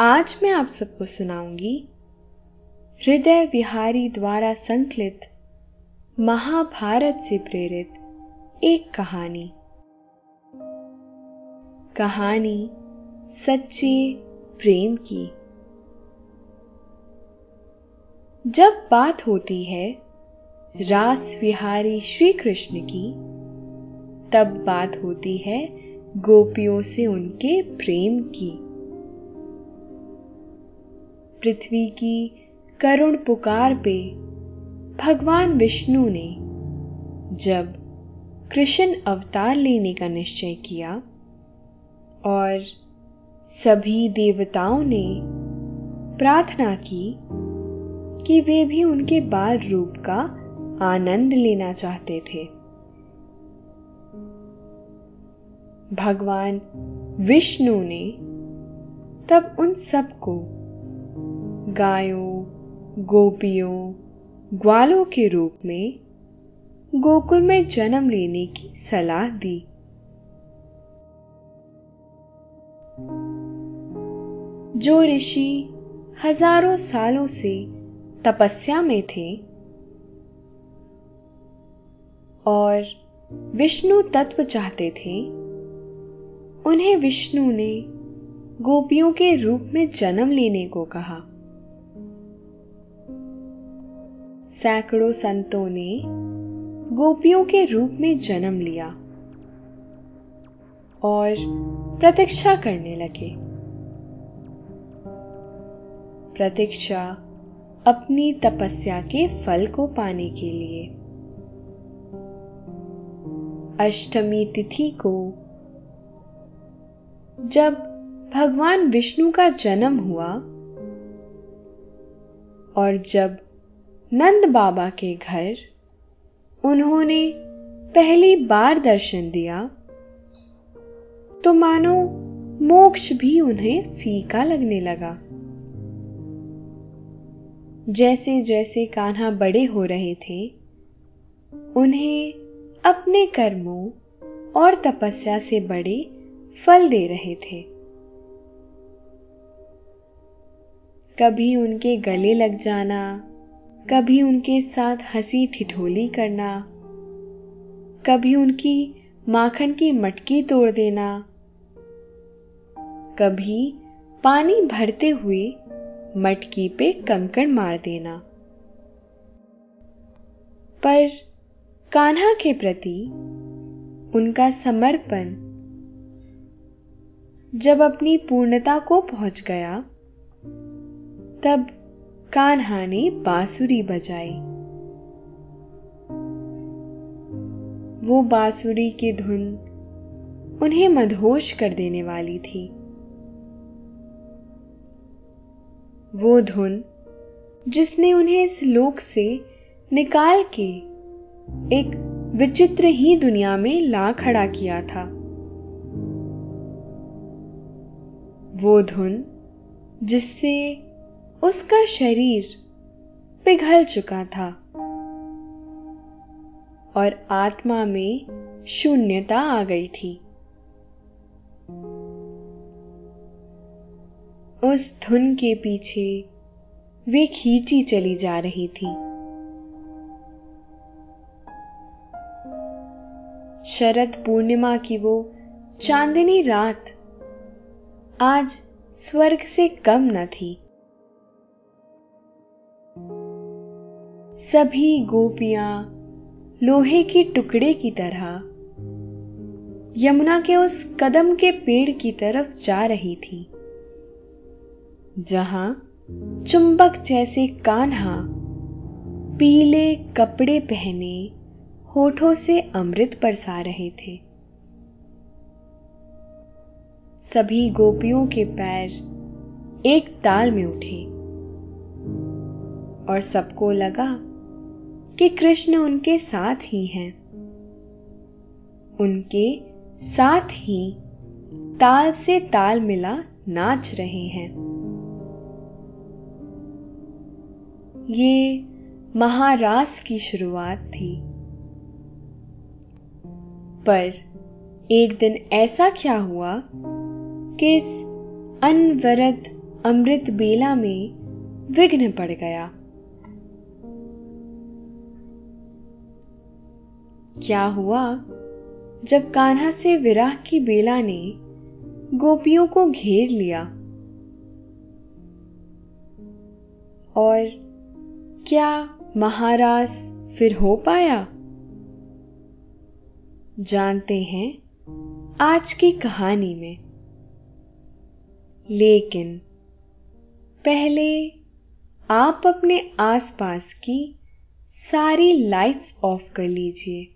आज मैं आप सबको सुनाऊँगी हृदय विहारी द्वारा संकलित महाभारत से प्रेरित एक कहानी। कहानी सच्चे प्रेम की। जब बात होती है रास विहारी श्री कृष्ण की, तब बात होती है गोपियों से उनके प्रेम की। पृथ्वी की करुण पुकार पे भगवान विष्णु ने जब कृष्ण अवतार लेने का निश्चय किया और सभी देवताओं ने प्रार्थना की कि वे भी उनके बाल रूप का आनंद लेना चाहते थे। भगवान विष्णु ने तब उन सबको गायों, गोपियों, ग्वालों के रूप में गोकुल में जन्म लेने की सलाह दी। जो ऋषि हज़ारों सालों से तपस्या में थे और विष्णु तत्व चाहते थे, उन्हें विष्णु ने गोपियों के रूप में जन्म लेने को कहा। सैकड़ों संतों ने गोपियों के रूप में जन्म लिया और प्रतीक्षा करने लगे। प्रतीक्षा अपनी तपस्या के फल को पाने के लिए। अष्टमी तिथि को जब भगवान विष्णु का जन्म हुआ और जब नंद बाबा के घर, उन्होंने पहली बार दर्शन दिया। तो मानो मोक्ष भी उन्हें फीका लगने लगा। जैसे जैसे कान्हा बड़े हो रहे थे, उन्हें अपने कर्मों और तपस्या से बड़े फल दे रहे थे। कभी उनके गले लग जाना कभी उनके साथ हँसी ठिठोली करना, कभी उनकी माखन की मटकी तोड़ देना, कभी पानी भरते हुए मटकी पे कंकड़ मार देना। पर कान्हा के प्रति उनका समर्पण जब अपनी पूर्णता को पहुँच गया, तब कान्हा ने बांसुरी बजाई। वो बांसुरी की धुन उन्हें मदहोश कर देने वाली थी। वो धुन जिसने उन्हें इस लोक से निकाल के एक विचित्र ही दुनिया में ला खड़ा किया था। वो धुन जिससे उसका शरीर पिघल चुका था और आत्मा में शून्यता आ गई थी। उस धुन के पीछे वे खींची चली जा रही थी। शरद पूर्णिमा की वो चांदनी रात आज स्वर्ग से कम न थी। सभी गोपियाँ लोहे के टुकड़े की तरह यमुना के उस कदम के पेड़ की तरफ़ जा रही थी, जहाँ चुंबक जैसे कान्हा पीले कपड़े पहने होठों से अमृत बरसा रहे थे। सभी गोपियों के पैर एक ताल में उठे और सबको लगा कि कृष्ण उनके साथ ही हैं। उनके साथ ही ताल से ताल मिला नाच रहे हैं। ये महारास की शुरुआत थी। पर एक दिन ऐसा क्या हुआ कि इस अनवरत अमृत बेला में विघ्न पड़ गया। क्या हुआ? जब कान्हा से विराह की बेला ने गोपियों को घेर लिया। और क्या महाराज फिर हो पाया? जानते हैं आज की कहानी में। लेकिन पहले आप अपने आसपास की सारी लाइट्स ऑफ़ कर लीजिए।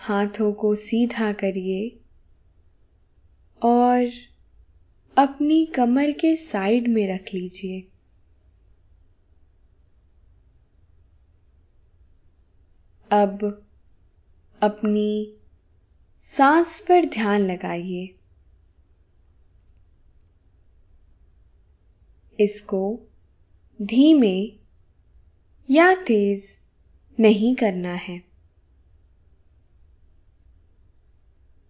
हाथों को सीधा करिए और अपनी कमर के साइड में रख लीजिए। अब अपनी सांस पर ध्यान लगाइए। इसको धीमे या तेज नहीं करना है।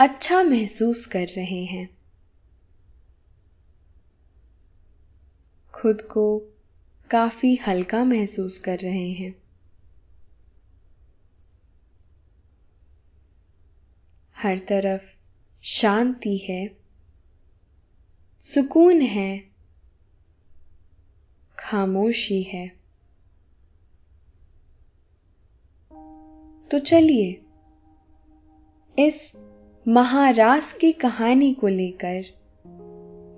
अच्छा महसूस कर रहे हैं। खुद को काफ़ी हल्का महसूस कर रहे हैं। हर तरफ़ शांति है, सुकून है, खामोशी है। तो चलिए, इस महारास की कहानी को लेकर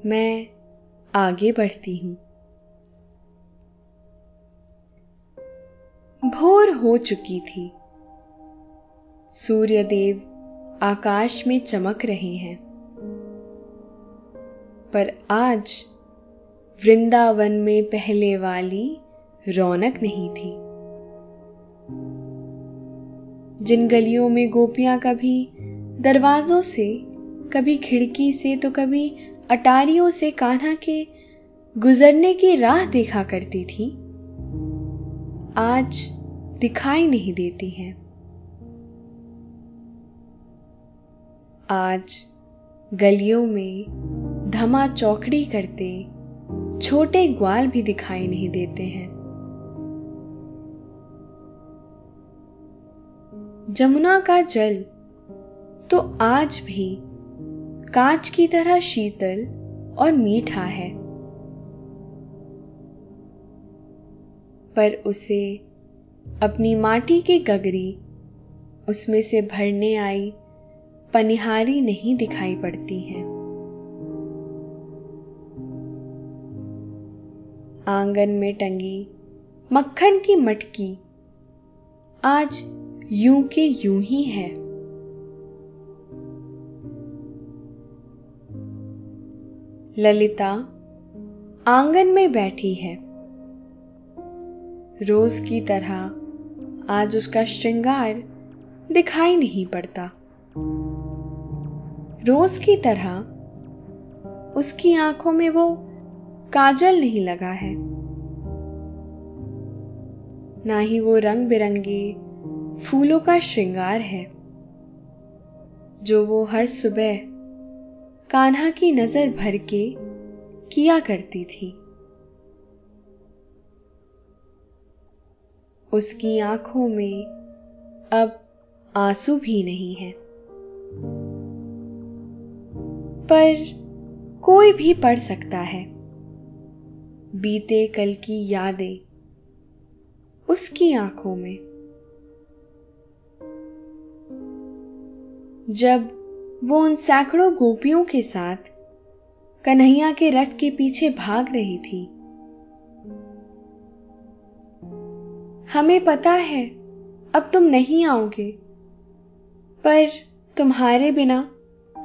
मैं आगे बढ़ती हूँ। भोर हो चुकी थी। सूर्यदेव आकाश में चमक रहे हैं। पर आज वृंदावन में पहले वाली रौनक नहीं थी। जिन गलियों में गोपियाँ कभी दरवाजों से, कभी खिड़की से तो कभी अटारियों से कान्हा के गुजरने की राह देखा करती थी। आज दिखाई नहीं देती हैं। आज गलियों में धमा चौकड़ी करते छोटे ग्वाल भी दिखाई नहीं देते हैं। जमुना का जल तो आज भी कांच की तरह शीतल और मीठा है। पर उसे अपनी माटी की गगरी उसमें से भरने आई पनिहारी नहीं दिखाई पड़ती है। आँगन में टंगी मक्खन की मटकी आज यूँ के यूँ ही है। ललिता आँगन में बैठी है। रोज की तरह आज उसका श्रृंगार दिखाई नहीं पड़ता। रोज की तरह उसकी आँखों में वो काजल नहीं लगा है। ना ही वो रंग बिरंगे फूलों का श्रृंगार है, जो वो हर सुबह कान्हा की नज़र भर के किया करती थी। उसकी आँखों में अब आँसू भी नहीं है। पर कोई भी पढ़ सकता है। बीते कल की यादें उसकी आँखों में। जब वो उन सैकड़ों गोपियों के साथ कन्हैया के रथ के पीछे भाग रही थी। हमें पता है, अब तुम नहीं आओगे, पर तुम्हारे बिना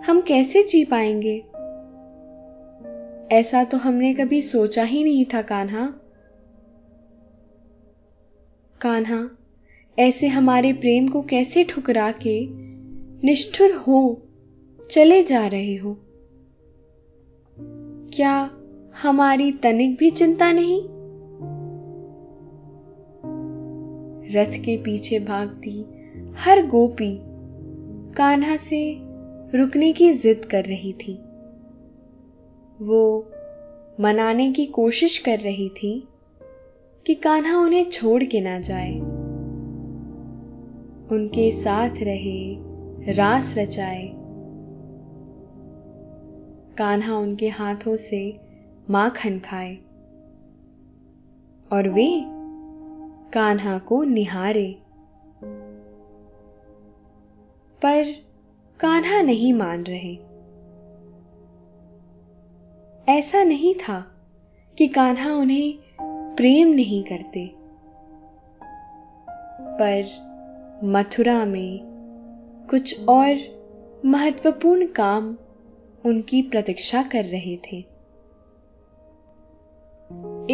हम कैसे जी पाएँगे? ऐसा तो हमने कभी सोचा ही नहीं था, कान्हा। कान्हा, ऐसे हमारे प्रेम को कैसे ठुकरा के निष्ठुर हो चले जा रहे हो। क्या हमारी तनिक भी चिंता नहीं? रथ के पीछे भागती हर गोपी कान्हा से रुकने की जिद कर रही थी। वो मनाने की कोशिश कर रही थी कि कान्हा उन्हें छोड़ के ना जाए। उनके साथ रहे, रास रचाए कान्हा उनके हाथों से माखन खाए और वे कान्हा को निहारे। पर कान्हा नहीं मान रहे। ऐसा नहीं था कि कान्हा उन्हें प्रेम नहीं करते। पर मथुरा में कुछ और महत्वपूर्ण काम उनकी प्रतीक्षा कर रहे थे।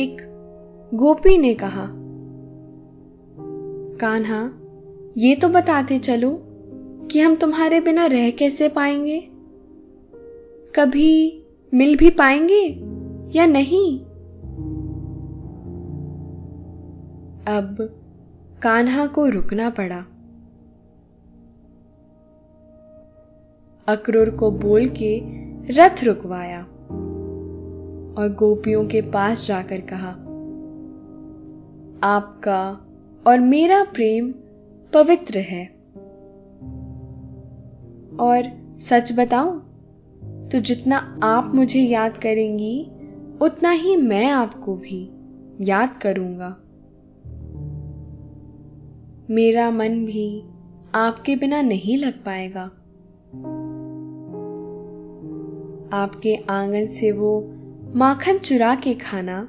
एक गोपी ने कहा, कान्हा, ये तो बताते चलो कि हम तुम्हारे बिना रह कैसे पाएँगे? कभी मिल भी पाएँगे या नहीं? अब कान्हा को रुकना पड़ा। अक्रूर को बोल के रथ रुकवाया और गोपियों के पास जाकर कहा, आपका और मेरा प्रेम पवित्र है। और सच बताऊँ तो जितना आप मुझे याद करेंगी, उतना ही मैं आपको भी याद करूँगा। मेरा मन भी आपके बिना नहीं लग पाएगा। आपके आँगन से वो माखन चुरा के खाना,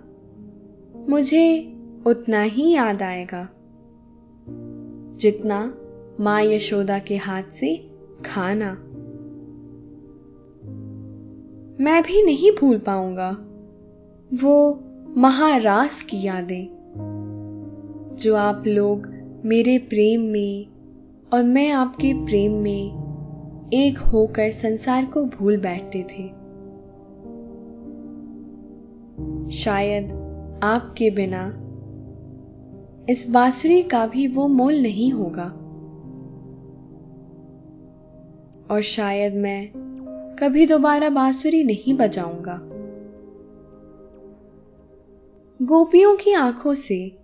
मुझे उतना ही याद आएगा, जितना माँ यशोदा के हाथ से खाना। मैं भी नहीं भूल पाऊँगा वो महारास की यादें, जो आप लोग मेरे प्रेम में और मैं आपके प्रेम में एक होकर संसार को भूल बैठते थे। शायद आपके बिना इस बांसुरी का भी वो मोल नहीं होगा। और शायद मैं कभी दोबारा बांसुरी नहीं बजाऊँगा। गोपियों की आँखों से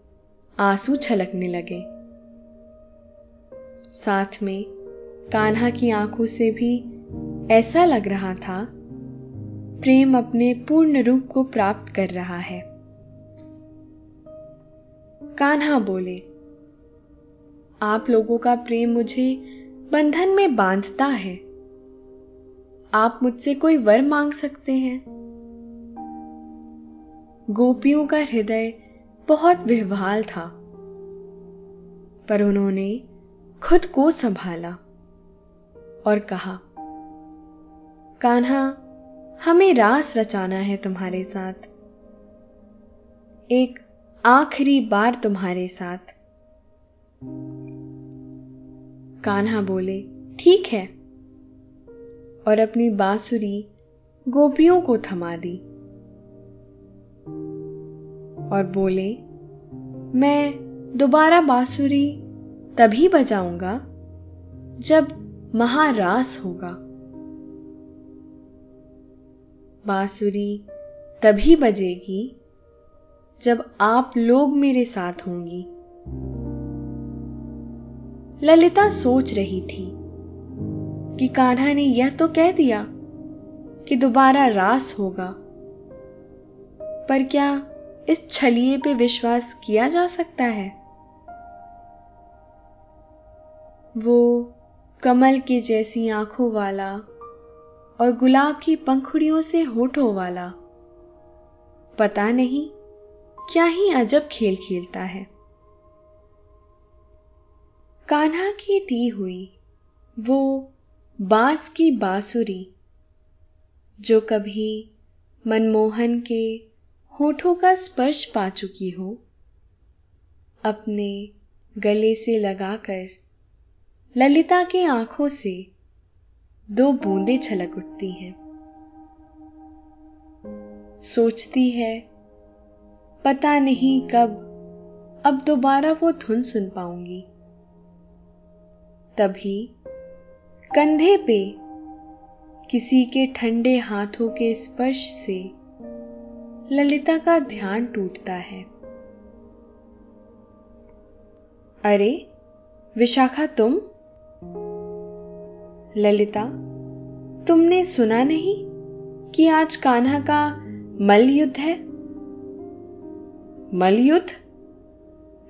आँसू छलकने लगे। साथ में कान्हा की आँखों से भी ऐसा लग रहा था, प्रेम अपने पूर्ण रूप को प्राप्त कर रहा है। कान्हा बोले, आप लोगों का प्रेम मुझे बंधन में बांधता है। आप मुझसे कोई वर मांग सकते हैं। गोपियों का हृदय बहुत विह्वाल था, पर उन्होंने खुद को संभाला। और कहा, कान्हा, हमें रास रचाना है तुम्हारे साथ। एक आखिरी बार तुम्हारे साथ। कान्हा बोले, ठीक है। और अपनी बांसुरी गोपियों को थमा दी और बोले, मैं दोबारा बांसुरी तभी बजाऊँगा जब महारास होगा। बांसुरी तभी बजेगी जब आप लोग मेरे साथ होंगी। ललिता सोच रही थी कि कान्हा ने यह तो कह दिया कि दोबारा रास होगा, पर क्या इस छलिए पे विश्वास किया जा सकता है? वो कमल के जैसी आँखों वाला और गुलाब की पंखुड़ियों से होठों वाला। पता नहीं, क्या ही अजब खेल खेलता है। कान्हा की दी हुई वो बाँस की बांसुरी, जो कभी मनमोहन के होठों का स्पर्श पा चुकी हो, अपने गले से लगाकर ललिता की आँखों से दो बूंदे छलक उठती हैं। सोचती है, पता नहीं कब, अब दोबारा वो धुन सुन पाऊँगी। तभी कंधे पे किसी के ठंडे हाथों के स्पर्श से ललिता का ध्यान टूटता है। अरे, विशाखा तुम? ललिता, तुमने सुना नहीं कि आज कान्हा का मल युद्ध है? मल युद्ध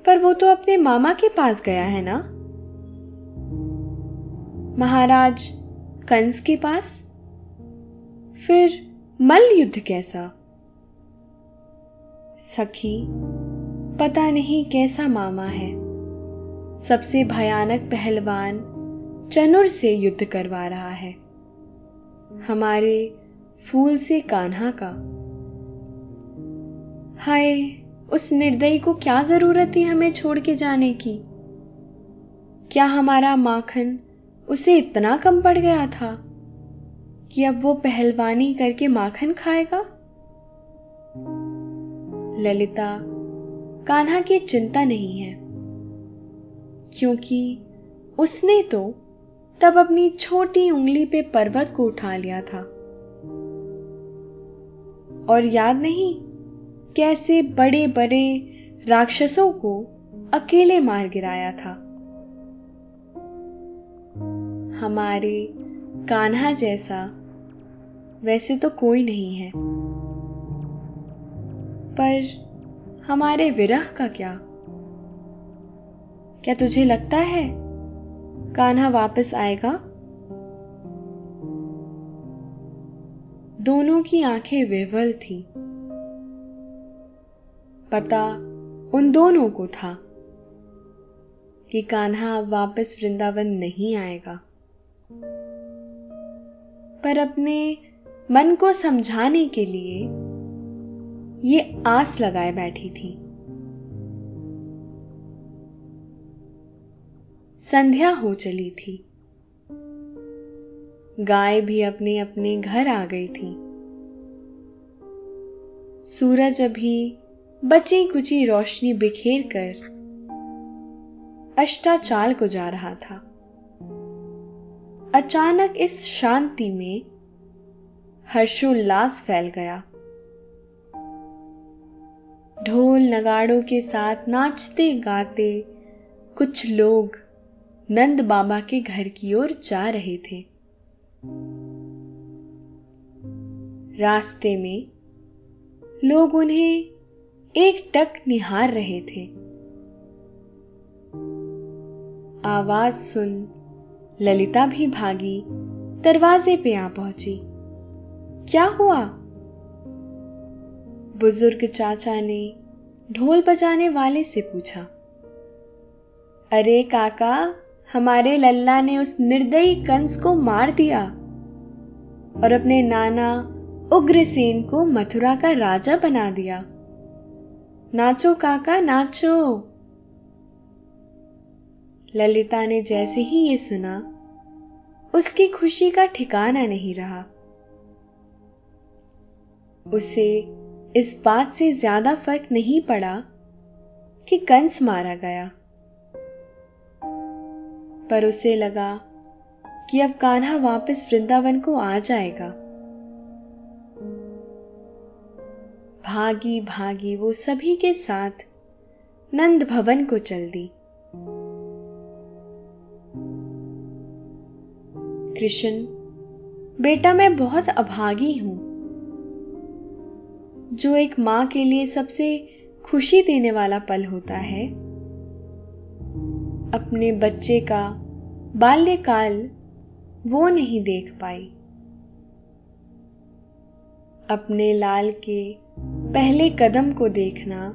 पर वो तो अपने मामा के पास गया है ना? महाराज कंस के पास? फिर मल युद्ध कैसा? सखी, पता नहीं कैसा मामा है। सबसे भयानक पहलवान चनुर से युद्ध करवा रहा है। हमारे फूल से कान्हा का। हाय, उस निर्दयी को क्या ज़रूरत थी हमें छोड़ के जाने की? क्या हमारा माखन उसे इतना कम पड़ गया था कि अब वो पहलवानी करके माखन खाएगा? ललिता, कान्हा की चिंता नहीं है, क्योंकि उसने तो तब अपनी छोटी उंगली पे पर्वत को उठा लिया था। और याद नहीं कैसे बड़े बड़े राक्षसों को अकेले मार गिराया था। हमारे कान्हा जैसा वैसे तो कोई नहीं है। पर हमारे विरह का क्या? क्या तुझे लगता है कान्हा वापस आएगा। दोनों की आँखें विवल थी। पता उन दोनों को था कि कान्हा वापस वृंदावन नहीं आएगा। पर अपने मन को समझाने के लिए ये आस लगाए बैठी थी। संध्या हो चली थी। गाय भी अपने अपने घर आ गई थी। सूरज अभी बची कुची रोशनी बिखेर कर अष्टाचाल को जा रहा था। अचानक इस शांति में हर्षोल्लास फैल गया। ढोल नगाड़ों के साथ नाचते गाते कुछ लोग नंद बाबा के घर की ओर जा रहे थे। रास्ते में लोग उन्हें एक टक निहार रहे थे। आवाज़ सुन ललिता भी भागी, दरवाजे पे आ पहुँची। क्या हुआ? बुज़ुर्ग चाचा ने ढोल बजाने वाले से पूछा। अरे काका हमारे लल्ला ने उस निर्दयी कंस को मार दिया और अपने नाना उग्रसेन को मथुरा का राजा बना दिया। नाचो काका, नाचो। ललिता ने जैसे ही ये सुना, उसकी खुशी का ठिकाना नहीं रहा। उसे इस बात से ज़्यादा फ़र्क नहीं पड़ा कि कंस मारा गया। पर उसे लगा कि अब कान्हा वापस वृंदावन को आ जाएगा। भागी भागी वो सभी के साथ नंद भवन को चल दी। कृष्ण, बेटा मैं बहुत अभागी हूँ, जो एक माँ के लिए सबसे खुशी देने वाला पल होता है। अपने बच्चे का बाल्यकाल वो नहीं देख पाई। अपने लाल के पहले कदम को देखना,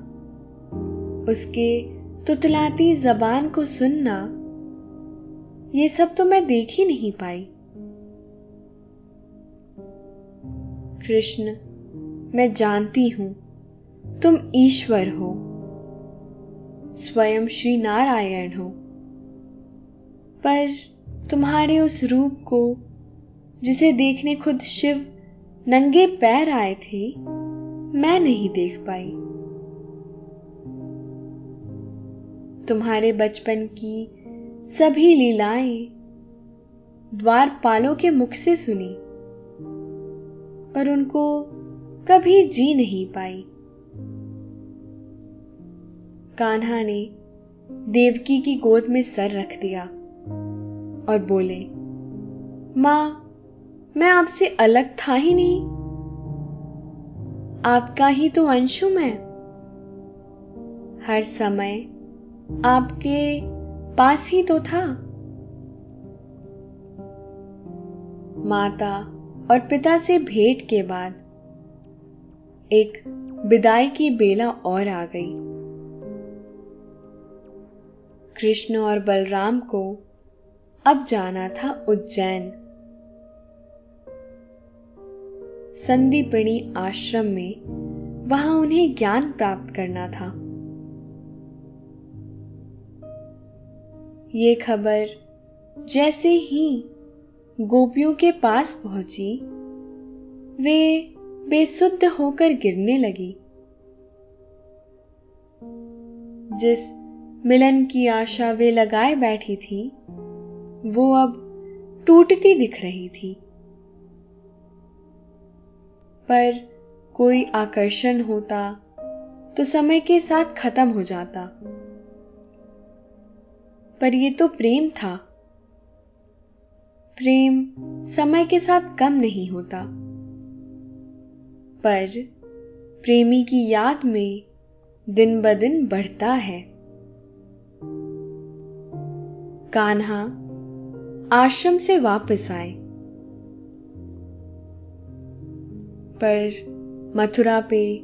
उसके तुतलाती जबान को सुनना, ये सब तो मैं देख ही नहीं पाई। कृष्ण, मैं जानती हूँ, तुम ईश्वर हो, स्वयं श्री नारायण हो। पर तुम्हारे उस रूप को, जिसे देखने खुद शिव नंगे पैर आए थे, मैं नहीं देख पाई। तुम्हारे बचपन की सभी लीलाएँ द्वारपालों के मुख से सुनी, पर उनको कभी जी नहीं पाई। कान्हा ने देवकी की गोद में सर रख दिया। और बोले, माँ, मैं आपसे अलग था ही नहीं। आपका ही तो अंश हूँ मैं। हर समय आपके पास ही तो था। माता और पिता से भेंट के बाद एक विदाई की बेला और आ गई। कृष्ण और बलराम को अब जाना था उज्जैन। संदीपिणी आश्रम में वहाँ उन्हें ज्ञान प्राप्त करना था। ये खबर जैसे ही गोपियों के पास पहुँची, वे बेसुद्ध होकर गिरने लगी। जिस मिलन की आशा वे लगाए बैठी थी वो अब टूटती दिख रही थी। पर कोई आकर्षण होता तो समय के साथ खत्म हो जाता। पर यह तो प्रेम था। प्रेम समय के साथ कम नहीं होता। पर प्रेमी की याद में दिन ब दिन बढ़ता है। कान्हा आश्रम से वापस आए। पर मथुरा पे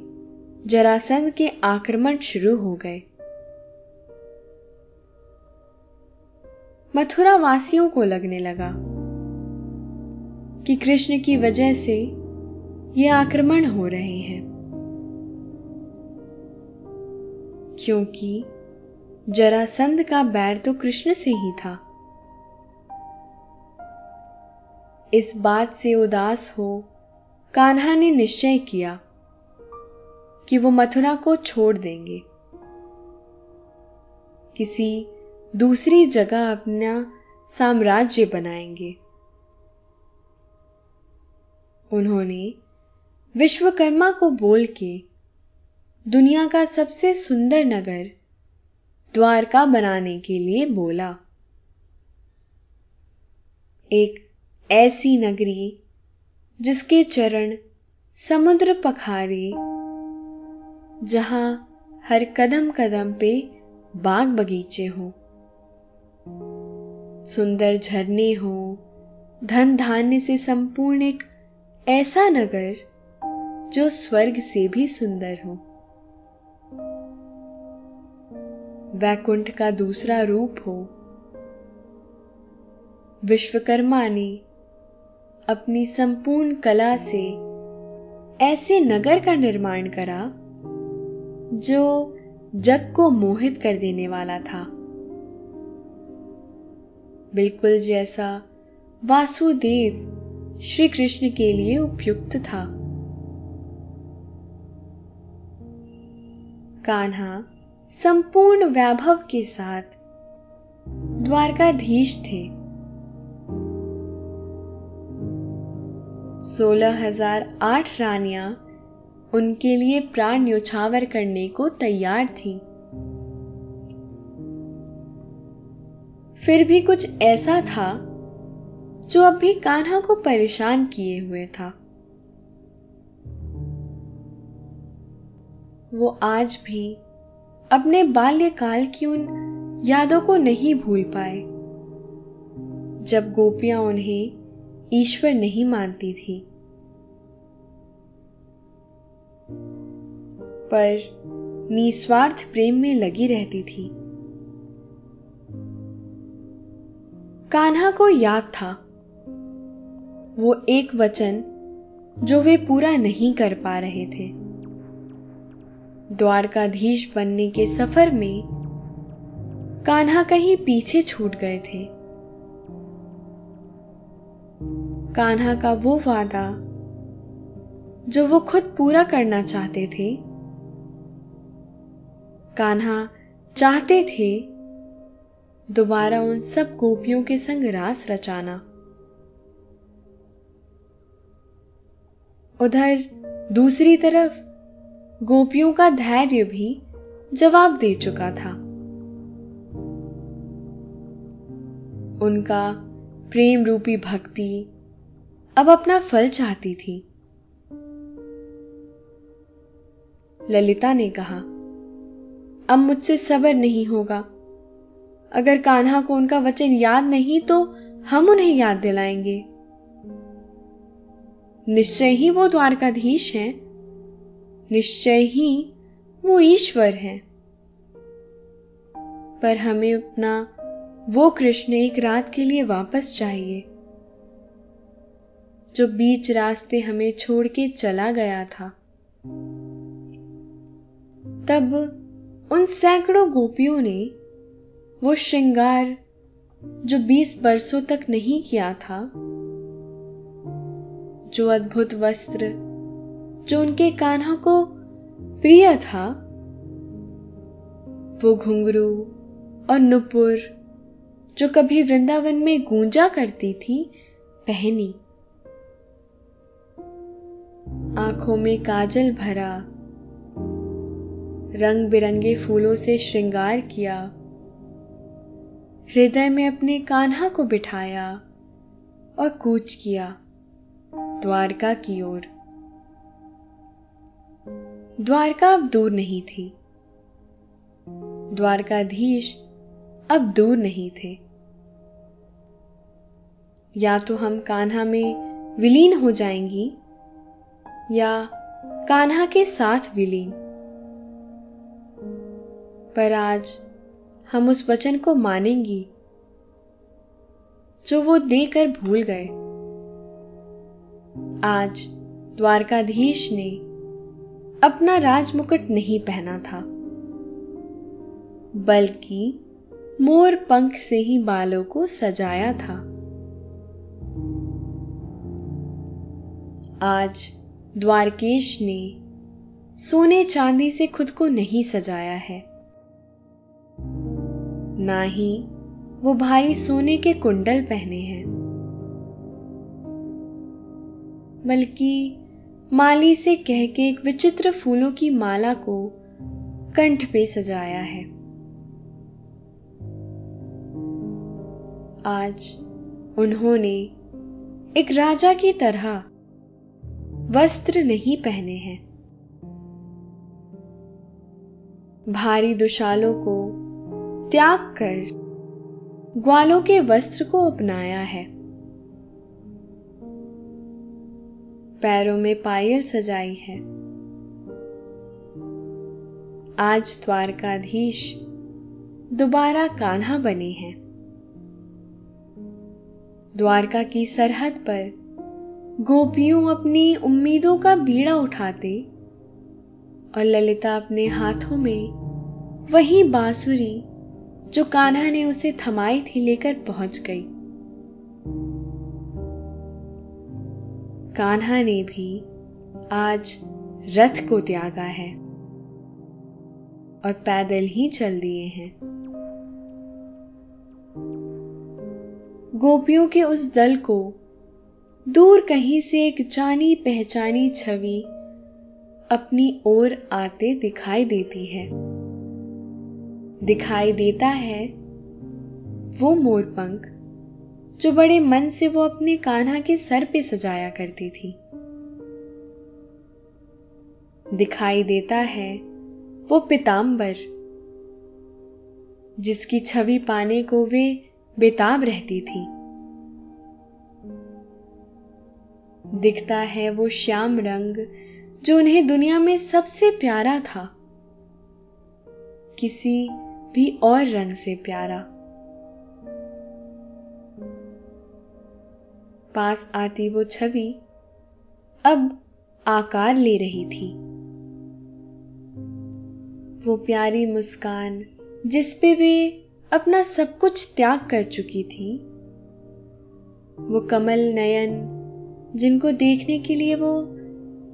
जरासंध के आक्रमण शुरू हो गए। मथुरा वासियों को लगने लगा कि कृष्ण की वजह से ये आक्रमण हो रहे हैं। क्योंकि जरासंध का बैर तो कृष्ण से ही था। इस बात से उदास हो, कान्हा ने निश्चय किया कि वो मथुरा को छोड़ देंगे। किसी दूसरी जगह अपना साम्राज्य बनाएँगे। उन्होंने विश्वकर्मा को बोल के दुनिया का सबसे सुंदर नगर द्वारका बनाने के लिए बोला। एक ऐसी नगरी, जिसके चरण समुद्र पखारे, जहाँ हर कदम कदम पे बाग बगीचे हो। सुंदर झरने हो, धन धान्य से संपूर्ण एक ऐसा नगर, जो स्वर्ग से भी सुंदर हो। वैकुंठ का दूसरा रूप हो। विश्वकर्मा ने अपनी संपूर्ण कला से ऐसे नगर का निर्माण करा, जो जग को मोहित कर देने वाला था। बिल्कुल जैसा वासुदेव श्री कृष्ण के लिए उपयुक्त था। कान्हा संपूर्ण वैभव के साथ द्वारकाधीश थे। सोलह हज़ार आठ रानियाँ उनके लिए प्राण न्योछावर करने को तैयार थी। फिर भी कुछ ऐसा था जो अब भी कान्हा को परेशान किए हुए था। वो आज भी अपने बाल्यकाल की उन यादों को नहीं भूल पाए, जब गोपियाँ उन्हें ईश्वर नहीं मानती थी। पर निस्वार्थ प्रेम में लगी रहती थी। कान्हा को याद था। वो एक वचन जो वे पूरा नहीं कर पा रहे थे। द्वारकाधीश बनने के सफ़र में कान्हा कहीं पीछे छूट गए थे। कान्हा का वो वादा जो वो खुद पूरा करना चाहते थे कान्हा चाहते थे दोबारा उन सब गोपियों के संग रास रचाना। उधर दूसरी तरफ़ गोपियों का धैर्य भी जवाब दे चुका था। उनका प्रेम रूपी भक्ति अब अपना फल चाहती थी। ललिता ने कहा अब मुझसे सबर नहीं होगा। अगर कान्हा को उनका वचन याद नहीं तो हम उन्हें याद दिलाएँगे। निश्चय ही वो द्वारकाधीश हैं। निश्चय ही वो ईश्वर हैं। पर हमें अपना वो कृष्ण एक रात के लिए वापस चाहिए, जो बीच रास्ते हमें छोड़ के चला गया था। तब उन सैकड़ों गोपियों ने वो श्रृंगार जो बीस बरसों तक नहीं किया था, जो अद्भुत वस्त्र, जो उनके कान्हा को प्रिय था, वो घुंघरू और नुपुर जो कभी वृंदावन में गूंजा करती थी, पहनी। आँखों में काजल भरा रंग बिरंगे फूलों से श्रृंगार किया। हृदय में अपने कान्हा को बिठाया और कूच किया द्वारका की ओर। द्वारका अब दूर नहीं थी। द्वारकाधीश अब दूर नहीं थे। या तो हम कान्हा में विलीन हो जाएँगी या कान्हा के साथ विलीन। पर आज हम उस वचन को मानेंगी, जो वो देकर भूल गए। आज द्वारकाधीश ने अपना राजमुकुट नहीं पहना था, बल्कि मोर पंख से ही बालों को सजाया था। आज द्वारकेश ने सोने चांदी से खुद को नहीं सजाया है। ना ही वो भारी सोने के कुंडल पहने हैं। बल्कि माली से कह के एक विचित्र फूलों की माला को कंठ पे सजाया है। आज उन्होंने एक राजा की तरह वस्त्र नहीं पहने हैं। भारी दुशालों को त्याग कर। ग्वालों के वस्त्र को अपनाया है। पैरों में पायल सजाई है। आज द्वारकाधीश दोबारा कान्हा बने हैं। द्वारका की सरहद पर गोपियों अपनी उम्मीदों का बीड़ा उठाते और ललिता अपने हाथों में वही बांसुरी जो कान्हा ने उसे थमाई थी लेकर पहुँच गई। कान्हा ने भी आज रथ को त्यागा है और पैदल ही चल दिए हैं। गोपियों के उस दल को दूर कहीं से एक जानी पहचानी छवि अपनी ओर आते दिखाई देती है। दिखाई देता है, वो मोरपंख जो बड़े मन से वो अपने कान्हा के सर पे सजाया करती थी। दिखाई देता है, वो पितांबर, जिसकी छवि पाने को वे बेताब रहती थी। दिखता है वो श्याम रंग, जो उन्हें दुनिया में सबसे प्यारा था। किसी भी और रंग से प्यारा। पास आती वो छवि अब आकार ले रही थी। वो प्यारी मुस्कान जिस पे वे अपना सब कुछ त्याग कर चुकी थी। वो कमल नयन जिनको देखने के लिए वो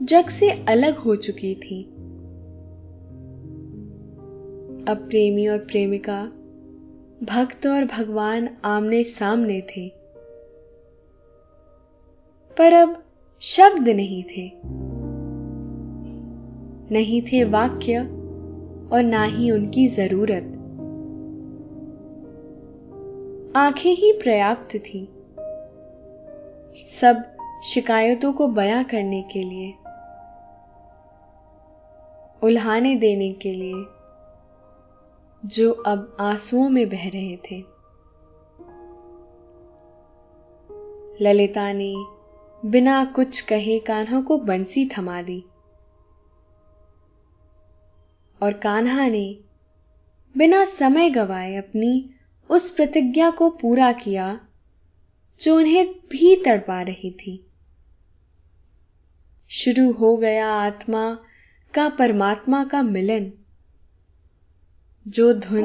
जग से अलग हो चुकी थी। अब प्रेमी और प्रेमिका, भक्त और भगवान आमने सामने थे। पर अब शब्द नहीं थे। नहीं थे वाक्य और ना ही उनकी ज़रूरत। आँखें ही पर्याप्त थी। सब शिकायतों को बयां करने के लिए, उल्हाने देने के लिए जो अब आंसुओं में बह रहे थे। ललिता ने बिना कुछ कहे कान्हा को बंसी थमा दी। और कान्हा ने बिना समय गवाए अपनी उस प्रतिज्ञा को पूरा किया, जो उन्हें भी तड़पा रही थी। शुरू हो गया आत्मा का परमात्मा का मिलन। जो धुन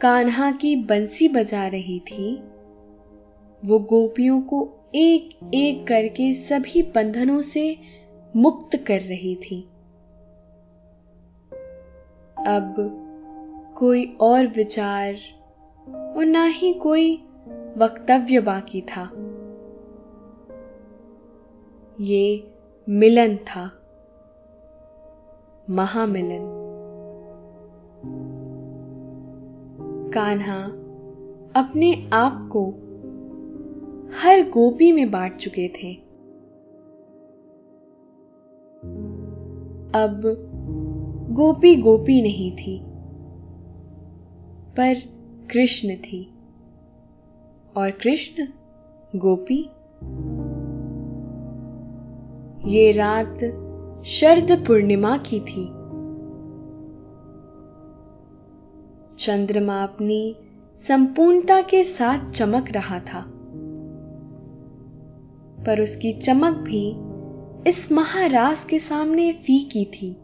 कान्हा की बंसी बजा रही थी, वो गोपियों को एक एक करके सभी बंधनों से मुक्त कर रही थी। अब कोई और विचार और ना ही कोई वक्तव्य बाकी था। ये मिलन था, महामिलन। कान्हा, अपने आप को हर गोपी में बांट चुके थे। अब गोपी गोपी नहीं थी, पर कृष्ण थी, और कृष्ण गोपी। ये रात शरद पूर्णिमा की थी। चंद्रमा अपनी संपूर्णता के साथ चमक रहा था। पर उसकी चमक भी इस महारास के सामने फीकी थी।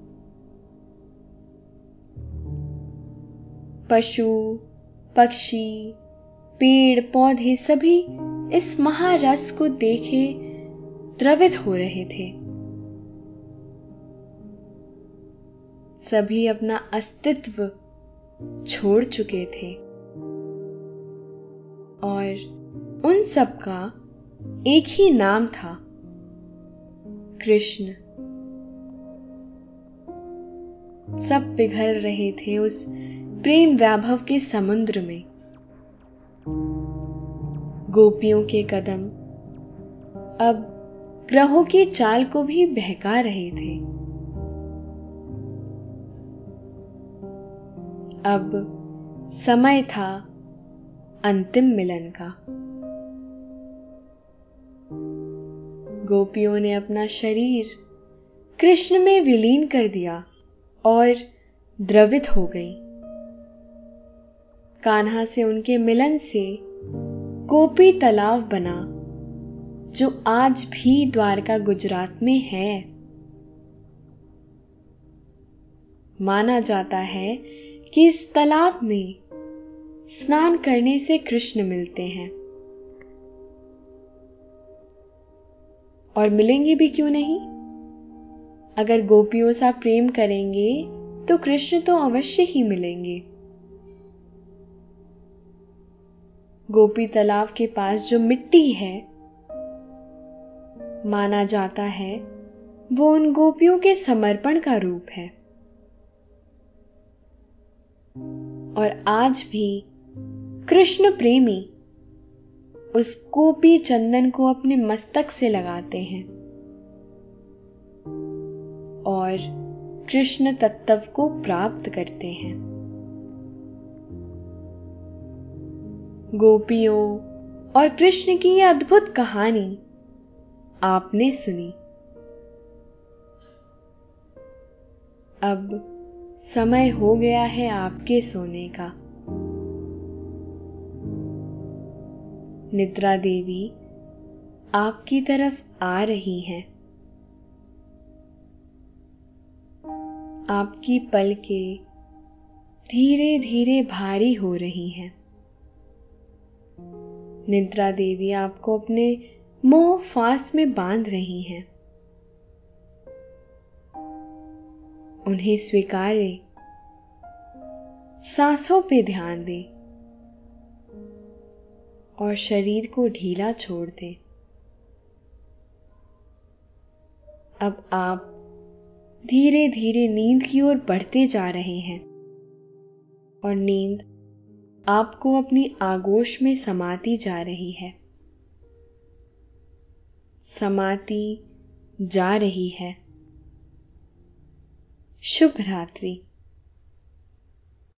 पशु, पक्षी, पेड़, पौधे सभी इस महारस को देखे द्रवित हो रहे थे। सभी अपना अस्तित्व छोड़ चुके थे। और उन सब का एक ही नाम था, कृष्ण। सब पिघल रहे थे उस प्रेम वैभव के समुद्र में। गोपियों के कदम अब ग्रहों की चाल को भी बहका रहे थे। अब समय था अंतिम मिलन का। गोपियों ने अपना शरीर कृष्ण में विलीन कर दिया और द्रवित हो गई। कान्हा से उनके मिलन से गोपी तालाब बना, जो आज भी द्वारका गुजरात में है। माना जाता है कि इस तालाब में स्नान करने से कृष्ण मिलते हैं। और मिलेंगे भी क्यों नहीं? अगर गोपियों सा प्रेम करेंगे तो कृष्ण तो अवश्य ही मिलेंगे। गोपी तालाब के पास जो मिट्टी है, माना जाता है, वो उन गोपियों के समर्पण का रूप है। और आज भी कृष्ण प्रेमी उस गोपी चंदन को अपने मस्तक से लगाते हैं। और कृष्ण तत्व को प्राप्त करते हैं। गोपियों और कृष्ण की यह अद्भुत कहानी आपने सुनी। अब समय हो गया है आपके सोने का। निद्रा देवी आपकी तरफ़ आ रही हैं। आपकी पलकें धीरे धीरे भारी हो रही हैं। निद्रा देवी आपको अपने मोह फांस में बाँध रही हैं। उन्हें स्वीकारें। सांसों पे ध्यान दे और शरीर को ढीला छोड़ दे। अब आप धीरे धीरे नींद की ओर बढ़ते जा रहे हैं और नींद आपको अपनी आगोश में समाती जा रही है। समाती जा रही है। शुभ रात्रि।